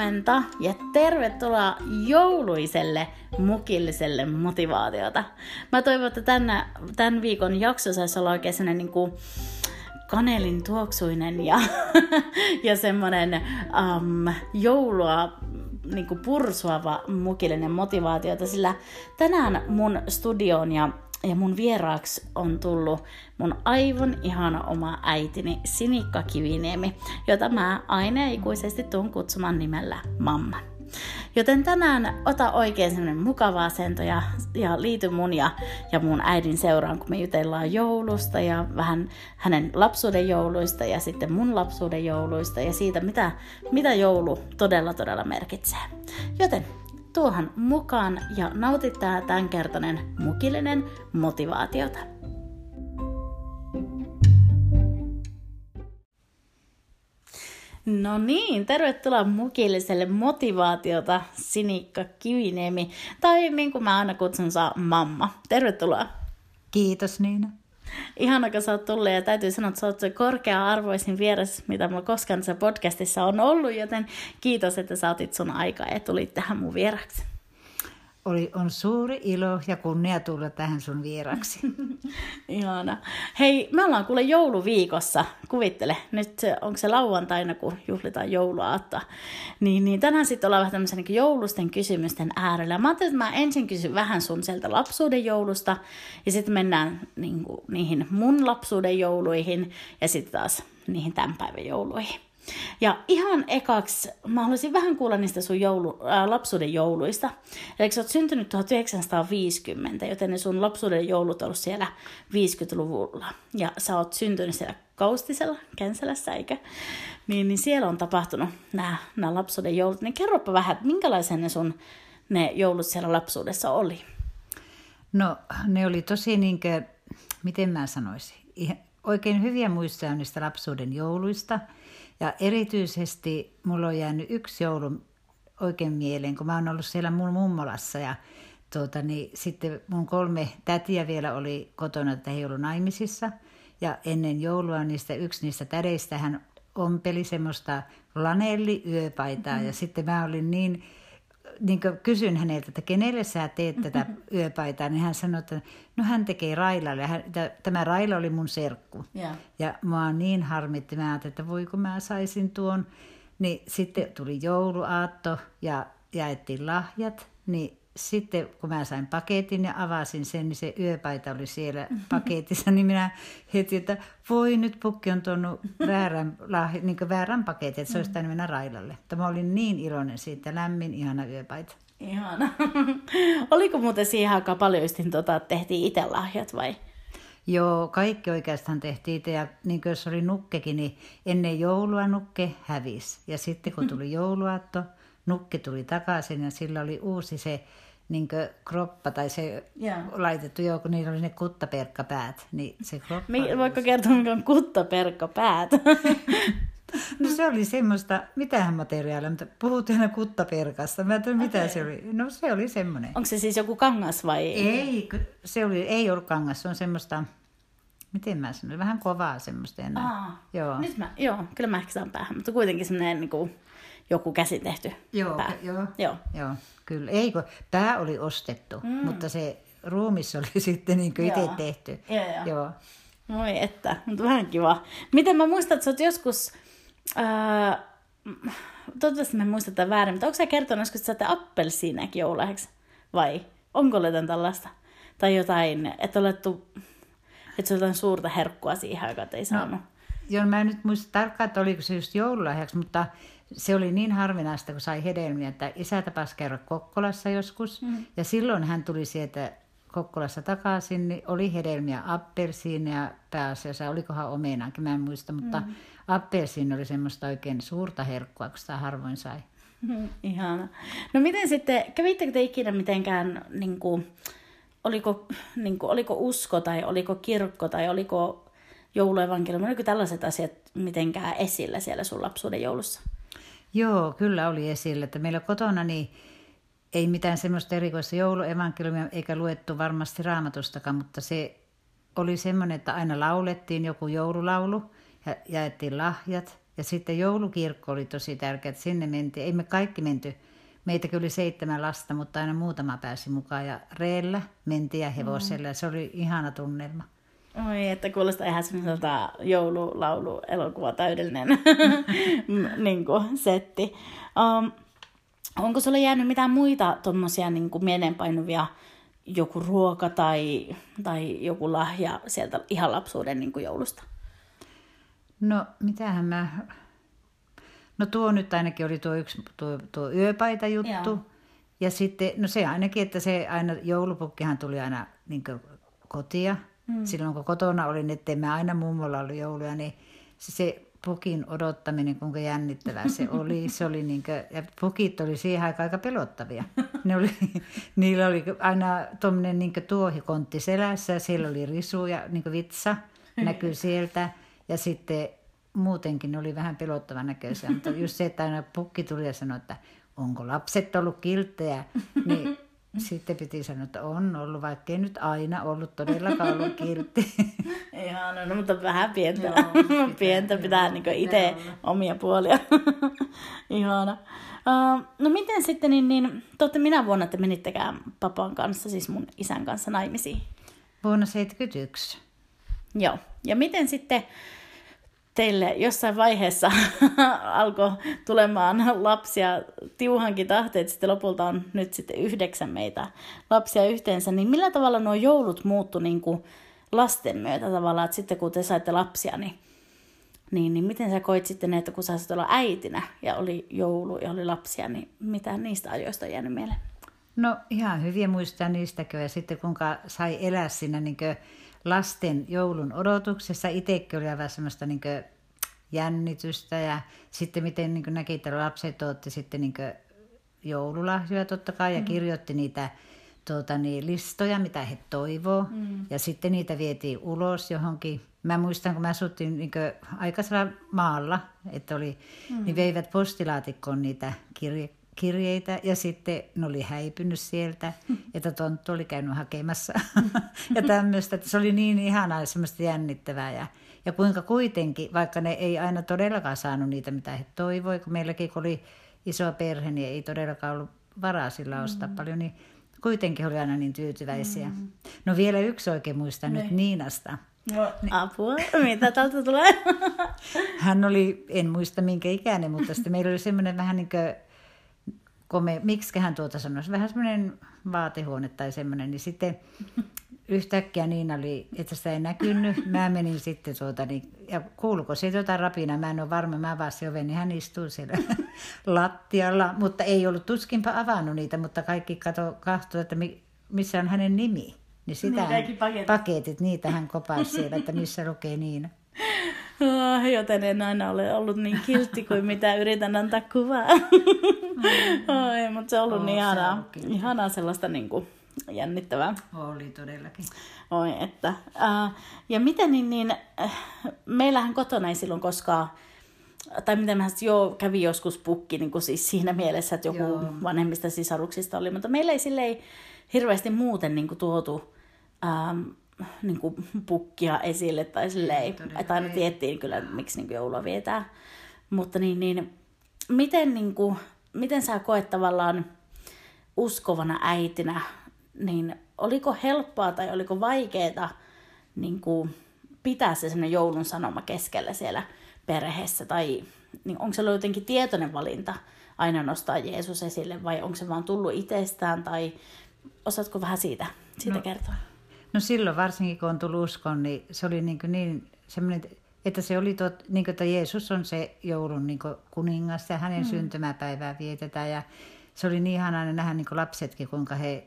huomenta ja tervetuloa jouluiselle mukilliselle motivaatiota. Mä toivon, että tänä, tämän viikon jakso saisi olla oikein sellainen niin kuin kanelin tuoksuinen ja, ja semmoinen um, joulua niin kuin pursuava mukillinen motivaatiota, sillä tänään mun studioon ja ja mun vieraaksi on tullut mun aivan ihana oma äitini Sinikka Kiviniemi, jota mä aina ikuisesti tuun kutsumaan nimellä mamma. Joten tänään ota oikein semmoinen mukava asento ja, ja liity mun ja, ja mun äidin seuraan, kun me jutellaan joulusta ja vähän hänen lapsuuden jouluista ja sitten mun lapsuuden jouluista ja siitä, mitä, mitä joulu todella todella merkitsee. Joten tuohan mukaan ja nautit tää tämänkertainen mukillinen motivaatiota. No niin, tervetuloa mukilliselle motivaatiota Sinikka Kiviniemi, tai niin kuin mä aina kutsun saa mamma. Tervetuloa. Kiitos Niina. Ihana, kun sä oot tullut ja täytyy sanoa, että sä oot se korkea-arvoisin vieras, mitä mulla koskaan tässä podcastissa on ollut, joten kiitos, että sä otit sun aikaa ja tulit tähän mun vieraksi. Oli, on suuri ilo ja kunnia tulla tähän sun vieraksi. Ihana. Hei, me ollaan kuule jouluviikossa. Kuvittele, nyt onko se lauantaina, kun juhlitaan jouluaatta. Niin, niin tänään sitten ollaan vähän tämmöisen niin joulusten kysymysten äärellä. Mä ajattelin, että mä ensin kysyn vähän sun sieltä lapsuuden joulusta. Ja sitten mennään niin kuin, niihin mun lapsuuden jouluihin. Ja sitten taas niihin tämän päivän jouluihin. Ja ihan ekaksi mä haluaisin vähän kuulla niistä sun joulu, äh, lapsuuden jouluista. Eli sä oot syntynyt 1950, joten ne sun lapsuuden joulut on ollut siellä 50-luvulla. Ja sä oot syntynyt siellä Kaustisella, Känsälässä, eikä? Niin, niin siellä on tapahtunut nämä, nämä lapsuuden joulut. Niin kerropa vähän, että minkälaisia ne sun ne joulut siellä lapsuudessa oli? No ne oli tosi niin kuin, miten mä sanoisin, oikein hyviä muistoja niistä lapsuuden jouluista – ja erityisesti mulla on jäänyt yksi joulu oikein mieleen, kun mä oon ollut siellä mun mummolassa ja tuota, niin sitten mun kolme tätiä vielä oli kotona, että he ei ollut naimisissa. Ja ennen joulua niistä yksi niistä tädeistä hän ompeli semmoista lanelli-yöpaitaa. Mm-hmm. Ja sitten mä olin niin niin kysyin häneltä, että kenelle sä teet tätä yöpaitaa, niin hän sanoi, että no hän tekee Railalle. Hän, tämä Raila oli mun serkku. Yeah. Ja mua niin harmitti, mä ajattelin, että voiko mä saisin tuon. Niin sitten tuli jouluaatto ja jaettiin lahjat, niin sitten kun mä sain paketin ja avasin sen, niin se yöpaita oli siellä paketissa, niin minä heti, että voi nyt pukki on tuonut väärän, niin väärän paketin, että se olisi mennä Railalle. Mutta mä olin niin iloinen siitä, lämmin, ihana yöpaita. Ihana. Oliko muuten siihen aikaan paljon just, tota, tehtiin itse lahjat vai? Joo, kaikki oikeastaan tehtiin itse. Ja niin jos oli nukkekin, niin ennen joulua nukke hävisi. Ja sitten kun tuli jouluaatto, nukke tuli takaisin ja sillä oli uusi se niin kroppa tai se yeah. laitettu, joo, kun niillä oli ne kuttaperkkapäät. Niin se kroppa Mi- voiko kertoa, mikä on kuttaperkkapäät? no se oli semmoista, mitähän materiaalia, mutta puhutaan kuttaperkasta. Mä mitä okay. se oli. No se oli semmoinen. Onko se siis joku kangas vai? Ei, se oli, ei ollut kangas, se on semmoista, miten mä sanoin, vähän kovaa semmoista enää. Aa, joo. Nyt mä, joo, kyllä mä ehkä saan päähän, mutta kuitenkin semmoinen niin kuin, joku käsi tehty joo, pää. Joo, joo. joo. Kyllä, ei kun pää oli ostettu, mm. mutta se ruumis oli sitten niin kuin itse tehty. Joo, joo. joo. Moi että, mutta vähän kiva. Miten mä muistan, että sä oot joskus, ää, toivottavasti me muistetaan väärin, mutta onko sä kertonut joskus, että sä appelsiinekin joululahjaksi? Vai onko jotain tällaista? Tai jotain, että olettu, että se on jotain suurta herkkua siihen aikaan, että ei saanut. No, joo, mä en nyt muista tarkkaan, että oliko se just joululahjaksi, mutta se oli niin harvinaista, kun sai hedelmiä, että isä tapasi käydä Kokkolassa joskus. Mm. Ja silloin hän tuli sieltä Kokkolassa takaisin, niin oli hedelmiä appelsiineja pääasiassa, olikohan omenaankin, mä en muista, mutta mm. appelsiini oli semmoista oikein suurta herkkua, kun sitä harvoin sai. Ihana. No miten sitten, kävittekö te ikinä mitenkään, niin kuin, oliko, niin kuin, oliko usko tai oliko kirkko tai oliko jouluevankeliumi, oliko tällaiset asiat mitenkään esillä siellä sun lapsuuden joulussa? Joo, kyllä oli esillä. Että meillä kotona niin ei mitään semmoista erikoista jouluevankeliumia eikä luettu varmasti raamatustakaan, mutta se oli semmoinen, että aina laulettiin joku joululaulu ja jaettiin lahjat. Ja sitten joulukirkko oli tosi tärkeä, että sinne mentiin. Ei me kaikki menty. Meitäkin oli seitsemän lasta, mutta aina muutama pääsi mukaan. Ja reellä mentiin ja hevosella. Mm. Se oli ihana tunnelma. Oi, että kuulostaa ihan semmoiselta joululaulu elokuva täydellinen niin kuin, setti. Um, onko sulle jäänyt mitään muita tuommoisia niin mieleenpainuvia joku ruoka tai, tai joku lahja sieltä ihan lapsuuden niin kuin joulusta? No, mitähän mä... No tuo nyt ainakin oli tuo yksi tuo, tuo yöpaita juttu. Joo. Ja sitten, no se ainakin, että se aina, joulupukkihan tuli aina niin kotia. Mm. Silloin kun kotona olin, ettei mä aina mummolla ollut jouluja, niin se, se pukin odottaminen, kuinka jännittävää se oli. Se oli niin kuin, ja pukit oli siihen aikaan aika pelottavia. Ne oli, niillä oli aina tuommoinen niin tuohikontti selässä siellä oli risu ja niin vitsa näkyy sieltä. Ja sitten muutenkin ne oli vähän pelottavan näköisiä, mutta just se, että aina pukki tuli ja sanoi, että onko lapset ollut kilttejä, niin sitten piti sanoa, että on ollut, vaikka ei nyt aina ollut todellakaan ollut kiltti. Ihan, no, mutta vähän pientä, Joo, pitää, pientä pitää niin itse omia puolia. Ihana. Uh, no miten sitten, niin, niin totte minä vuonna te menittekään papan kanssa, siis mun isän kanssa naimisiin? Vuonna 71. Joo. Ja miten sitten teille jossain vaiheessa alkoi tulemaan lapsia tiuhankin tahteet, sitten lopulta on nyt sitten yhdeksän meitä lapsia yhteensä, niin millä tavalla nuo joulut muuttu niin kuin lasten myötä tavallaan, että sitten kun te saitte lapsia, niin, niin, niin miten sä koit sitten, että kun sä saisit olla äitinä ja oli joulu ja oli lapsia, niin mitä niistä ajoista on jäänyt mieleen? No ihan hyviä muistaa niistäkin. Ja sitten kuinka sai elää siinä niin lasten joulun odotuksessa. Itsekin oli aivan semmoista niin jännitystä ja sitten miten niin näki, että lapset otti sitten niin joululahjoja totta kai ja mm. kirjoitti niitä tuota, niin, listoja, mitä he toivoo. Mm. Ja sitten niitä vietiin ulos johonkin. Mä muistan, kun mä asuttiin niin aikaisella maalla, että oli, mm. niin veivät postilaatikkoon niitä kirje, kirjeitä ja sitten ne oli häipynyt sieltä, että tonttu oli käynyt hakemassa ja tämmöistä. Että se oli niin ihanaa ja semmoista jännittävää ja, ja kuinka kuitenkin, vaikka ne ei aina todellakaan saanut niitä, mitä he toivoi, kun meilläkin kun oli iso perhe, niin ei todellakaan ollut varaa sillä ostaa mm. paljon, niin kuitenkin oli aina niin tyytyväisiä. Mm. No vielä yksi oikein muistan nyt niin. Niinasta. No, apua, mitä tältä tulee? Hän oli, en muista minkä ikäinen, mutta sitten meillä oli semmoinen vähän niin kuin kome, miksiköhän tuota sanoisi, vähän semmoinen vaatehuone tai semmoinen, niin sitten yhtäkkiä niin oli, että sitä ei näkynyt. Mä menin sitten tuota, niin, ja kuuluko se jotain rapina, mä en ole varma, mä avasin oven, niin hän istuu siellä lattialla, mutta ei ollut tuskinpa avannut niitä, mutta kaikki kato, kahto, että mi, missä on hänen nimi. Niin sitä niin, paketit. paketit, niitä hän kopasi siellä, että missä lukee niin. Oh, joten en aina ole ollut niin kiltti kuin mitä yritän antaa kuvaa. Oi, mutta se on ollut oh, niin ihanaa, ihanaa sellaista niin kuin, jännittävää. Oli todellakin. Oi, että. Uh, ja miten niin, niin äh, meillähän kotona ei silloin koskaan, tai miten mä jo kävi joskus pukki niin kuin siis siinä mielessä, että joku Joo. vanhemmista sisaruksista oli, mutta meillä ei silleen hirveästi muuten niin kuin tuotu ähm, niin kuin pukkia esille tai silleen, että aina tiettiin kyllä, miksi niin kuin joulua vietää. Mutta niin, niin miten, niin kuin, miten sä koet tavallaan uskovana äitinä, niin oliko helppoa tai oliko vaikeaa niin kuin pitää se sellainen joulun sanoma keskellä siellä perheessä? Tai niin onko se ollut jotenkin tietoinen valinta aina nostaa Jeesus esille vai onko se vaan tullut itsestään tai osaatko vähän siitä, siitä no, kertoa? No silloin varsinkin, kun on tullut uskon, niin se oli niin, niin semmoinen, että se oli tot, niin kuin, että Jeesus on se joulun niin kuningas ja hänen mm. syntymäpäivää vietetään. Ja se oli niin ihanaa nähdä niin lapsetkin, kuinka he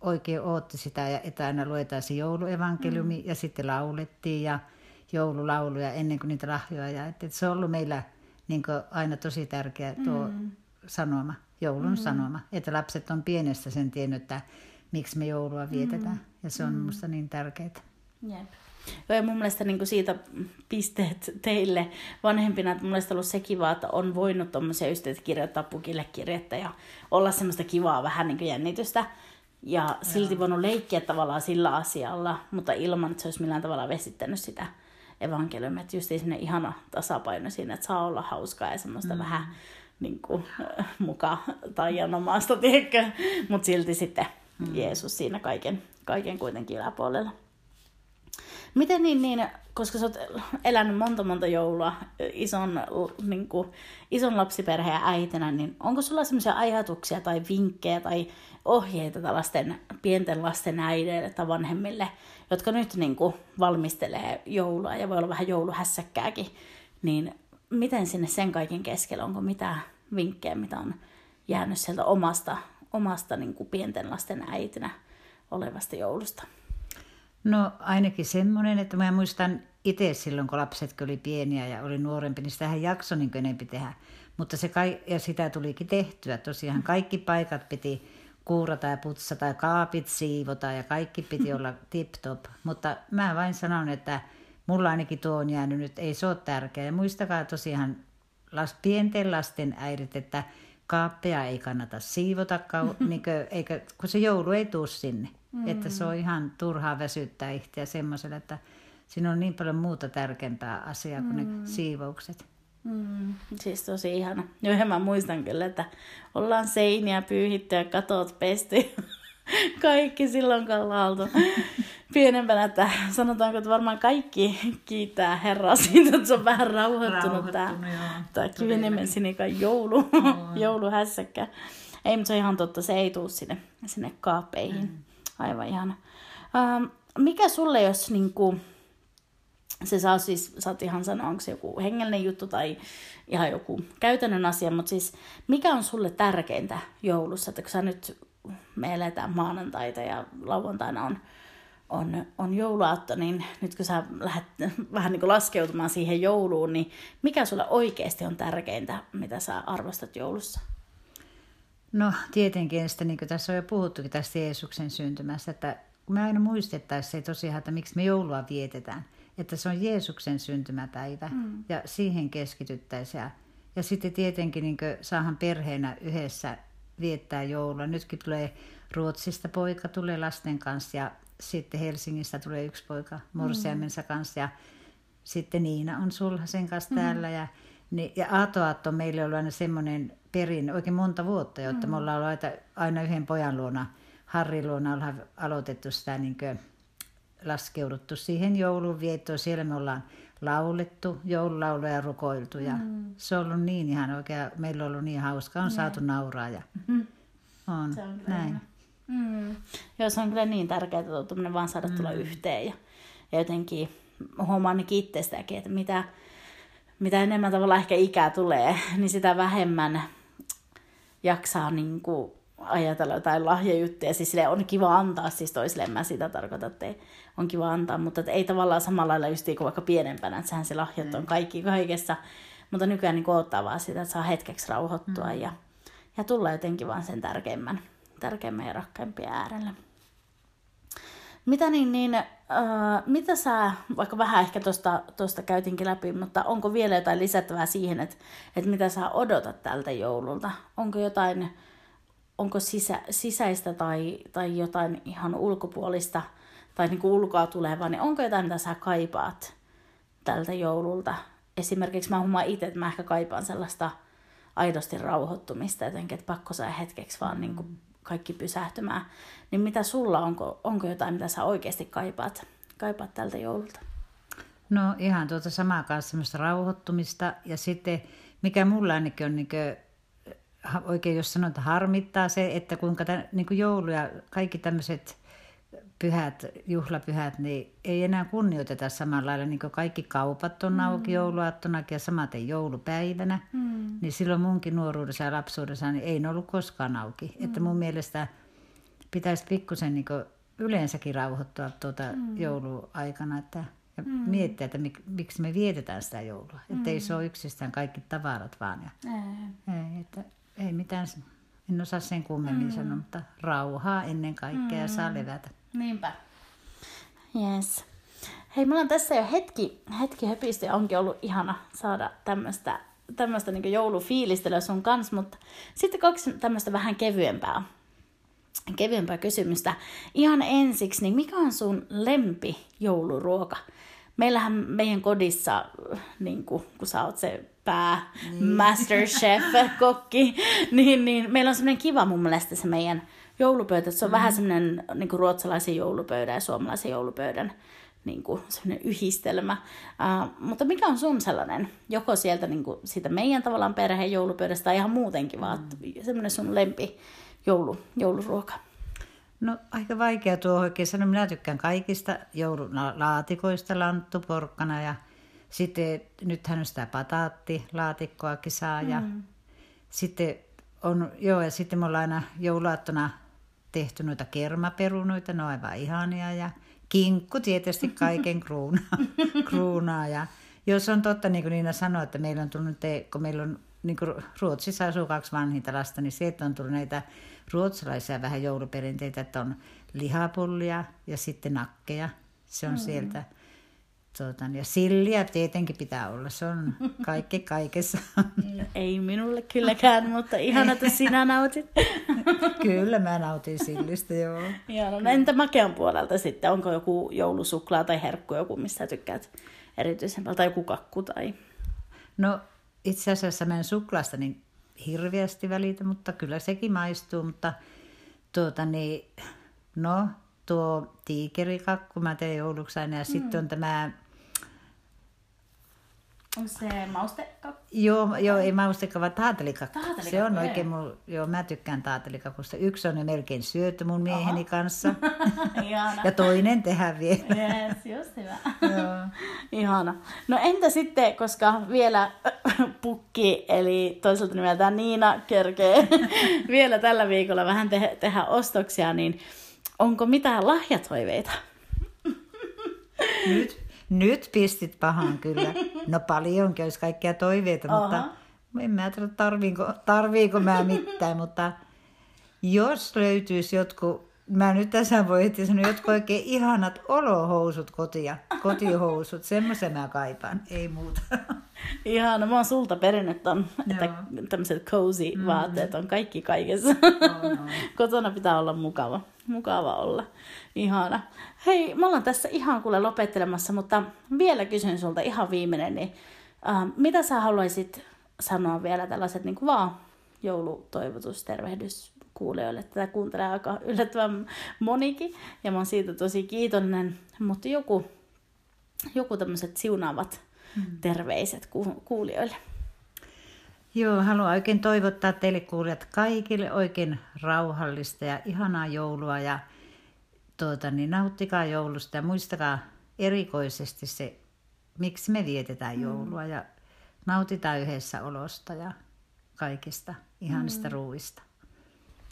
oikein ootti sitä, ja että aina luetaan se jouluevankeliumi mm. ja sitten laulettiin ja joululauluja ennen kuin niitä lahjoja. Että se on ollut meillä niin aina tosi tärkeä tuo mm. sanoma, joulun mm. sanoma. Että lapset on pienestä sen tiennyt, että miksi me joulua vietetään. Mm. Ja se on mm. minusta niin tärkeää. Jep. Joo, ja mun mielestä niin siitä pisteet teille vanhempina, että mun mielestä ollut se kiva, että on voinut tuommoisia ystäviä kirjoittaa pukille kirjettä ja olla semmoista kivaa vähän niin jännitystä. Ja Joo. silti voinut leikkiä tavallaan sillä asialla, mutta ilman, että se olisi millään tavalla vesittänyt sitä evankeliumia. Että just sinne ihana tasapaino siinä, että saa olla hauskaa ja semmoista mm. vähän niin kuin, muka taianomaista, tiedätkö? Mutta silti sitten mm. Jeesus siinä kaiken, kaiken kuitenkin yläpuolella. Miten niin, niin, koska sä oot elänyt monta monta joulua ison, niin kuin, ison lapsiperheen äitinä, niin onko sulla sellaisia ajatuksia tai vinkkejä tai ohjeita tällaisten pienten lasten äideille tai vanhemmille, jotka nyt niin kuin, valmistelee joulua ja voi olla vähän jouluhässäkkääkin, niin miten sinne sen kaiken keskellä, onko mitään vinkkejä, mitä on jäänyt sieltä omasta, omasta niin kuin pienten lasten äitinä olevasta joulusta? No ainakin semmoinen, että mä muistan itse silloin, kun lapset oli pieniä ja oli nuorempi, niin sitähän jakso niin enempi tehdä. Mutta se kai, ja sitä tulikin tehtyä. Tosiaan kaikki paikat piti kuurata ja putsata ja kaapit siivota ja kaikki piti olla tip-top. Mutta mä vain sanon, että mulla ainakin tuo on jäänyt nyt, ei se ole tärkeää. Ja muistakaa tosiaan las, pienten lasten äidit, että kaappeja ei kannata siivota, niin kuin, eikä, kun se joulu ei tule sinne. Mm. Että se on ihan turhaa väsyttää itseä semmoiselle, että siinä on niin paljon muuta tärkeämpää asiaa kuin mm. ne siivoukset. Mm, siis tosi ihana. Joo, mä muistan kyllä, että ollaan seiniä pyyhitty ja katot pesty. Kaikki silloin, kun ollaan oltu pienempänä, että sanotaanko, että varmaan kaikki kiittää Herraa siitä, että se on vähän rauhoittunut, tämä, tämä Kiviniemen sinikan joulu, jouluhässäkkä. Ei, mutta se on ihan totta, se ei tule sinne, sinne kaapeihin. Mm. Aivan ihana. Ähm, mikä sulle, jos niinku, se saa siis, saat ihan sanoa, onko se joku hengellinen juttu tai ihan joku käytännön asia, mutta siis mikä on sulle tärkeintä joulussa, että kun sä nyt, me eletään maanantaita ja lauantaina on, on, on jouluaatto, niin nyt kun sä lähdet vähän niin kuin laskeutumaan siihen jouluun, niin mikä sulle oikeasti on tärkeintä, mitä sä arvostat joulussa? No tietenkin, sitä, niin kuin tässä on jo puhuttukin tästä Jeesuksen syntymästä, että me aina muistettaisiin se tosiaan, että miksi me joulua vietetään. Että se on Jeesuksen syntymäpäivä mm. ja siihen keskityttäisiin. Ja, ja sitten tietenkin niin saahan perheenä yhdessä viettää joulua. Nytkin tulee Ruotsista poika, tulee lasten kanssa ja sitten Helsingistä tulee yksi poika morsiamensa mm. kanssa ja sitten Niina on sulhasen kanssa mm. täällä ja, niin, ja Aato Aatto meille on aina semmoinen perin oikein monta vuotta, jotta mm. me ollaan ollut aina yhden pojan luona, Harri luona ollaan aloitettu sitä niin laskeuduttu siihen joulun viettoon. Siellä me ollaan laulettu, joululauluja ja rukoiltu ja mm. se on ollut niin ihan oikein, meillä on ollut niin hauska, on saatu nauraa ja mm. on, se on näin. Mm. Joo, se on kyllä niin tärkeää, että vaan saada tulla mm. yhteen ja, ja jotenkin huomaan itsestäkin, että mitä, mitä enemmän tavalla ehkä ikää tulee, niin sitä vähemmän jaksaa niin kuin ajatella jotain lahjajuttuja. Siis sille on kiva antaa siis toisille, mä sitä tarkoitan, että ei, on kiva antaa, mutta että ei tavallaan samalla lailla just kuin vaikka pienempänä, että sehän se lahjat on mm. kaikki kaikessa. Mutta nykyään niin ottaa vaan sitä, että saa hetkeksi rauhoittua mm. ja, ja tulla jotenkin vaan sen tärkeimmän, tärkeimmän ja rakkaimpien äärelle. Mitä niin, niin äh, mitä sä, vaikka vähän ehkä tuosta tosta käytinkin läpi, mutta onko vielä jotain lisättävää siihen, että, että mitä sä odotat tältä joululta? Onko jotain, onko sisä, sisäistä tai, tai jotain ihan ulkopuolista tai niin kuin ulkoa tulevaa, niin onko jotain, mitä sä kaipaat tältä joululta? Esimerkiksi mä huomaan itse, että mä ehkä kaipaan sellaista aidosti rauhoittumista jotenkin, että pakko saa hetkeksi vaan niin kuin kaikki pysähtymään. Niin mitä sulla, onko, onko jotain, mitä sä oikeasti kaipaat, kaipaat tältä joululta? No ihan tuota samaa kanssa semmoista rauhoittumista ja sitten mikä mulla ainakin on niin kuin, oikein jos sanotaan harmittaa se, että kuinka tämän, niin kuin joulu ja kaikki tämmöiset pyhät, juhlapyhät, niin ei enää kunnioiteta samalla lailla, niin kuin kaikki kaupat on auki mm. jouluaattonakin ja samaten joulupäivänä. Mm. Niin silloin munkin nuoruudessa ja lapsuudessa niin ei ne ollut koskaan auki. Mm. Että mun mielestä pitäisi pikkusen niin yleensäkin rauhoittua tuota mm. jouluaikana, että ja mm. miettiä, että mik, miksi me vietetään sitä joulua. Mm. Että ei se ole yksistään kaikki tavarat vaan. Ja, ei. Ei, että ei mitään, en osaa sen kummemmin mm. sanoa, mutta rauhaa ennen kaikkea mm. ja saa levätä. Niinpä. Yes. Hei, mulla on tässä jo hetki, hetki höpisti, onkin ollut ihana saada tämmöistä tämmöistä niin joulufiilistelyä sun kanssa, mutta sitten kaksi tämmöistä vähän kevyempää, kevyempää kysymystä. Ihan ensiksi, niin mikä on sun lempi jouluruoka? Meillähän meidän kodissa, niin kuin, kun sä oot se pää, niin. masterchef, kokki, niin, niin meillä on semmoinen kiva mun mielestä se meidän joulupöytä. Se on mm. vähän semmoinen niin ruotsalaisen joulupöydän ja suomalaisen joulupöydän niin kuin sellainen yhdistelmä. Uh, mutta mikä on sun sellainen, joko sieltä niin kuin siitä meidän tavallaan perheen joulupöydästä tai ihan muutenkin, vaan mm. semmoinen sun lempi joulu, jouluruoka? No aika vaikea tuo oikein sanoa. Minä tykkään kaikista joululaatikoista, lanttu, porkkana ja sitten nythän on sitä pataattilaatikkoakin saa ja mm. sitten on, joo, ja sitten me ollaan aina jouluaattona tehty noita kermaperunoita, ne on aivan ihania ja kinkku tietysti kaiken kruunaa, kruunaa ja jos on totta, niin kuin Niina sanoi, että meillä on tullut, te, kun meillä on niin kuin Ruotsissa asuu kaksi vanhinta lasta, niin se, että on tullut näitä ruotsalaisia vähän jouluperinteitä, että on lihapullia ja sitten nakkeja. Se on mm. sieltä. Tuota, ja silliä tietenkin pitää olla, se on kaikki kaikessa. No, ei minulle kylläkään, mutta ihan että sinä nautit. Kyllä, mä nautin sillistä, joo. Ja no, entä makean puolelta sitten? Onko joku joulusuklaa tai herkku joku, missä tykkäät erityisen tai joku kakku? Tai... No itse asiassa mä en suklaasta niin hirveästi välitä, mutta kyllä sekin maistuu, mutta tuota niin, no tuo tiikerikakku mä teen jouluksi aina ja mm. sitten on tämä Onko se maustekakku? Joo, joo ei maustekakku, vaan taatelikakku. Se on oikein, mul, joo, mä tykkään taatelikakusta. Yksi on jo melkein syöty mun mieheni Oho. kanssa. ja toinen tehdään vielä. Yes, just hyvä. joo. Ihana. No entä sitten, koska vielä pukki, eli toiselta nimeltään Niina, kerkee vielä tällä viikolla vähän te- tehdä ostoksia, niin onko mitään lahjatoiveita? Nyt nyt pistit pahan kyllä. No paljonkin olisi kaikkia toiveita, Aha. mutta en mä tiedä tarviinko, tarviinko mä mitään, mutta jos löytyisi jotkut, mä nyt tässä voi etsiä sanoa, jotkut oikein ihanat olohousut kotia, kotihousut, semmoisen mä kaipaan, ei muuta. Ihana, mä oon sulta perinnyt ton, että tämmöiset cozy mm. vaatteet on kaikki kaikessa. Oh, no. Kotona pitää olla mukava, mukava olla. Ihana. Hei, me ollaan tässä ihan kuule lopettelemassa, mutta vielä kysyn sulta ihan viimeinen, niin äh, mitä sä haluaisit sanoa vielä tällaiset niin kuin vaan joulutoivotus, tervehdys kuulijoille. Tätä kuuntelee aika yllättävän monikin ja mä oon siitä tosi kiitollinen, mutta joku, joku tämmöiset siunaavat hmm. terveiset ku- kuulijoille. Joo, haluan oikein toivottaa teille kuulijat kaikille oikein rauhallista ja ihanaa joulua ja tuota, niin nauttikaa joulusta ja muistakaa erikoisesti se, miksi me vietetään mm. joulua ja nautitaan yhdessä olosta ja kaikista ihanista mm. ruuista.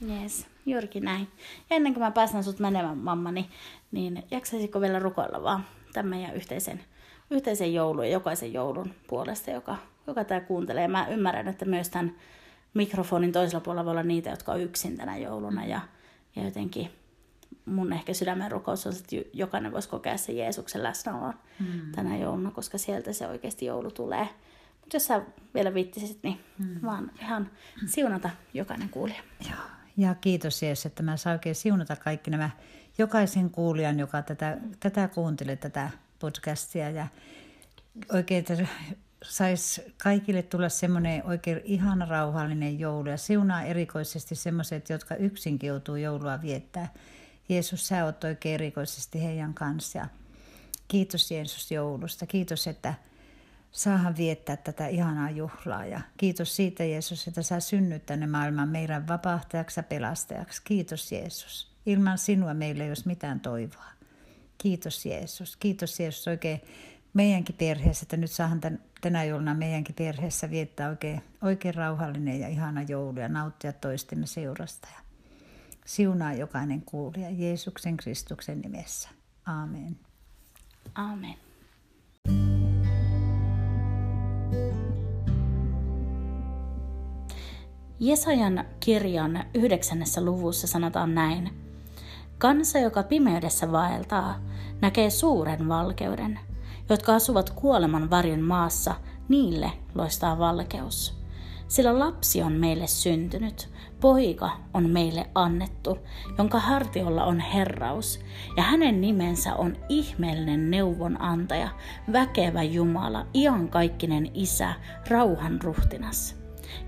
Jees, juurikin näin. Ja ennen kuin mä pääsen sut menemään, mamma, niin, niin jaksaisitko vielä rukoilla vaan tämän meidän yhteisen, yhteisen joulun ja jokaisen joulun puolesta, joka, joka tämä kuuntelee. Mä ymmärrän, että myös tämän mikrofonin toisella puolella voi olla niitä, jotka on yksin tänä jouluna ja, ja jotenkin mun ehkä sydämen rukous on, että jokainen voisi kokea se Jeesuksen läsnäolon mm. tänä jouluna, koska sieltä se oikeasti joulu tulee. Mutta jos sä vielä viittisit, niin mm. vaan ihan siunata jokainen kuulija. Joo. Ja kiitos Jeesus, että mä saan oikein siunata kaikki nämä jokaisen kuulijan, joka tätä, tätä kuuntelee, tätä podcastia. Ja oikein, että saisi kaikille tulla semmoinen oikein ihana rauhallinen joulu. Ja siunaa erikoisesti semmoiset, jotka yksinkin joutuu joulua viettää Jeesus, sä oot oikein erikoisesti heidän kanssa. kiitos Jeesus joulusta. Kiitos, että saahan viettää tätä ihanaa juhlaa. Ja kiitos siitä Jeesus, että sä synnyt tänne maailman meidän vapahtajaksi ja pelastajaksi. Kiitos Jeesus. Ilman sinua meillä ei olisi mitään toivoa. Kiitos Jeesus. Kiitos Jeesus oikein meidänkin perheessä, että nyt saahan tän, tänä jouluna meidänkin perheessä viettää oikein, oikein rauhallinen ja ihana joulu ja nauttia toistemme seurasta. Ja Siunaa jokainen kuulija Jeesuksen Kristuksen nimessä. Amen. Amen. Jesajan kirjan yhdeksännessä luvussa sanotaan näin. Kansa, joka pimeydessä vaeltaa, näkee suuren valkeuden. Jotka asuvat kuoleman varjon maassa, niille loistaa valkeus. Sillä lapsi on meille syntynyt, poika on meille annettu, jonka hartiolla on herraus, ja hänen nimensä on ihmeellinen neuvonantaja, väkevä Jumala, iankaikkinen isä, rauhan ruhtinas.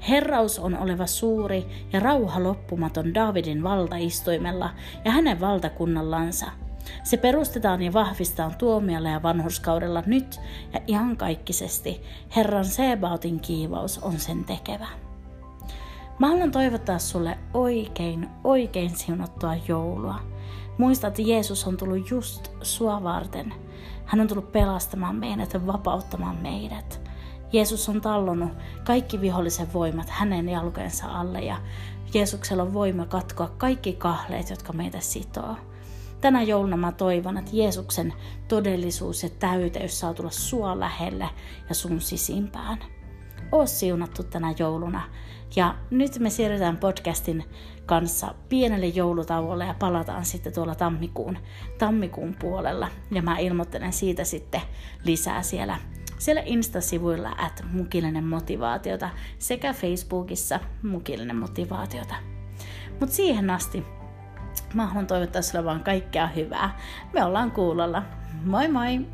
Herraus on oleva suuri ja rauha loppumaton Davidin valtaistuimella ja hänen valtakunnallansa. Se perustetaan ja vahvistetaan tuomialla ja vanhurskaudella nyt ja iankaikkisesti. Herran Sebaotin kiivaus on sen tekevä. Mä haluan toivottaa sulle oikein, oikein siunattua joulua. Muista, että Jeesus on tullut just sua varten. Hän on tullut pelastamaan meidät ja vapauttamaan meidät. Jeesus on tallonut kaikki vihollisen voimat hänen jalkojensa alle ja Jeesuksella on voima katkoa kaikki kahleet, jotka meitä sitoo. Tänä jouluna mä toivon, että Jeesuksen todellisuus ja täyteys saa tulla sua lähelle ja sun sisimpään. Oo siunattu tänä jouluna. Ja nyt me siirrytään podcastin kanssa pienelle joulutauolle ja palataan sitten tuolla tammikuun, tammikuun puolella. Ja mä ilmoittelen siitä sitten lisää siellä siellä Insta-sivuilla at mukillinen motivaatiota sekä Facebookissa mukillinen motivaatiota. Mutta siihen asti mä haluan toivottaa sulle vaan kaikkea hyvää. Me ollaan kuulolla. Moi moi!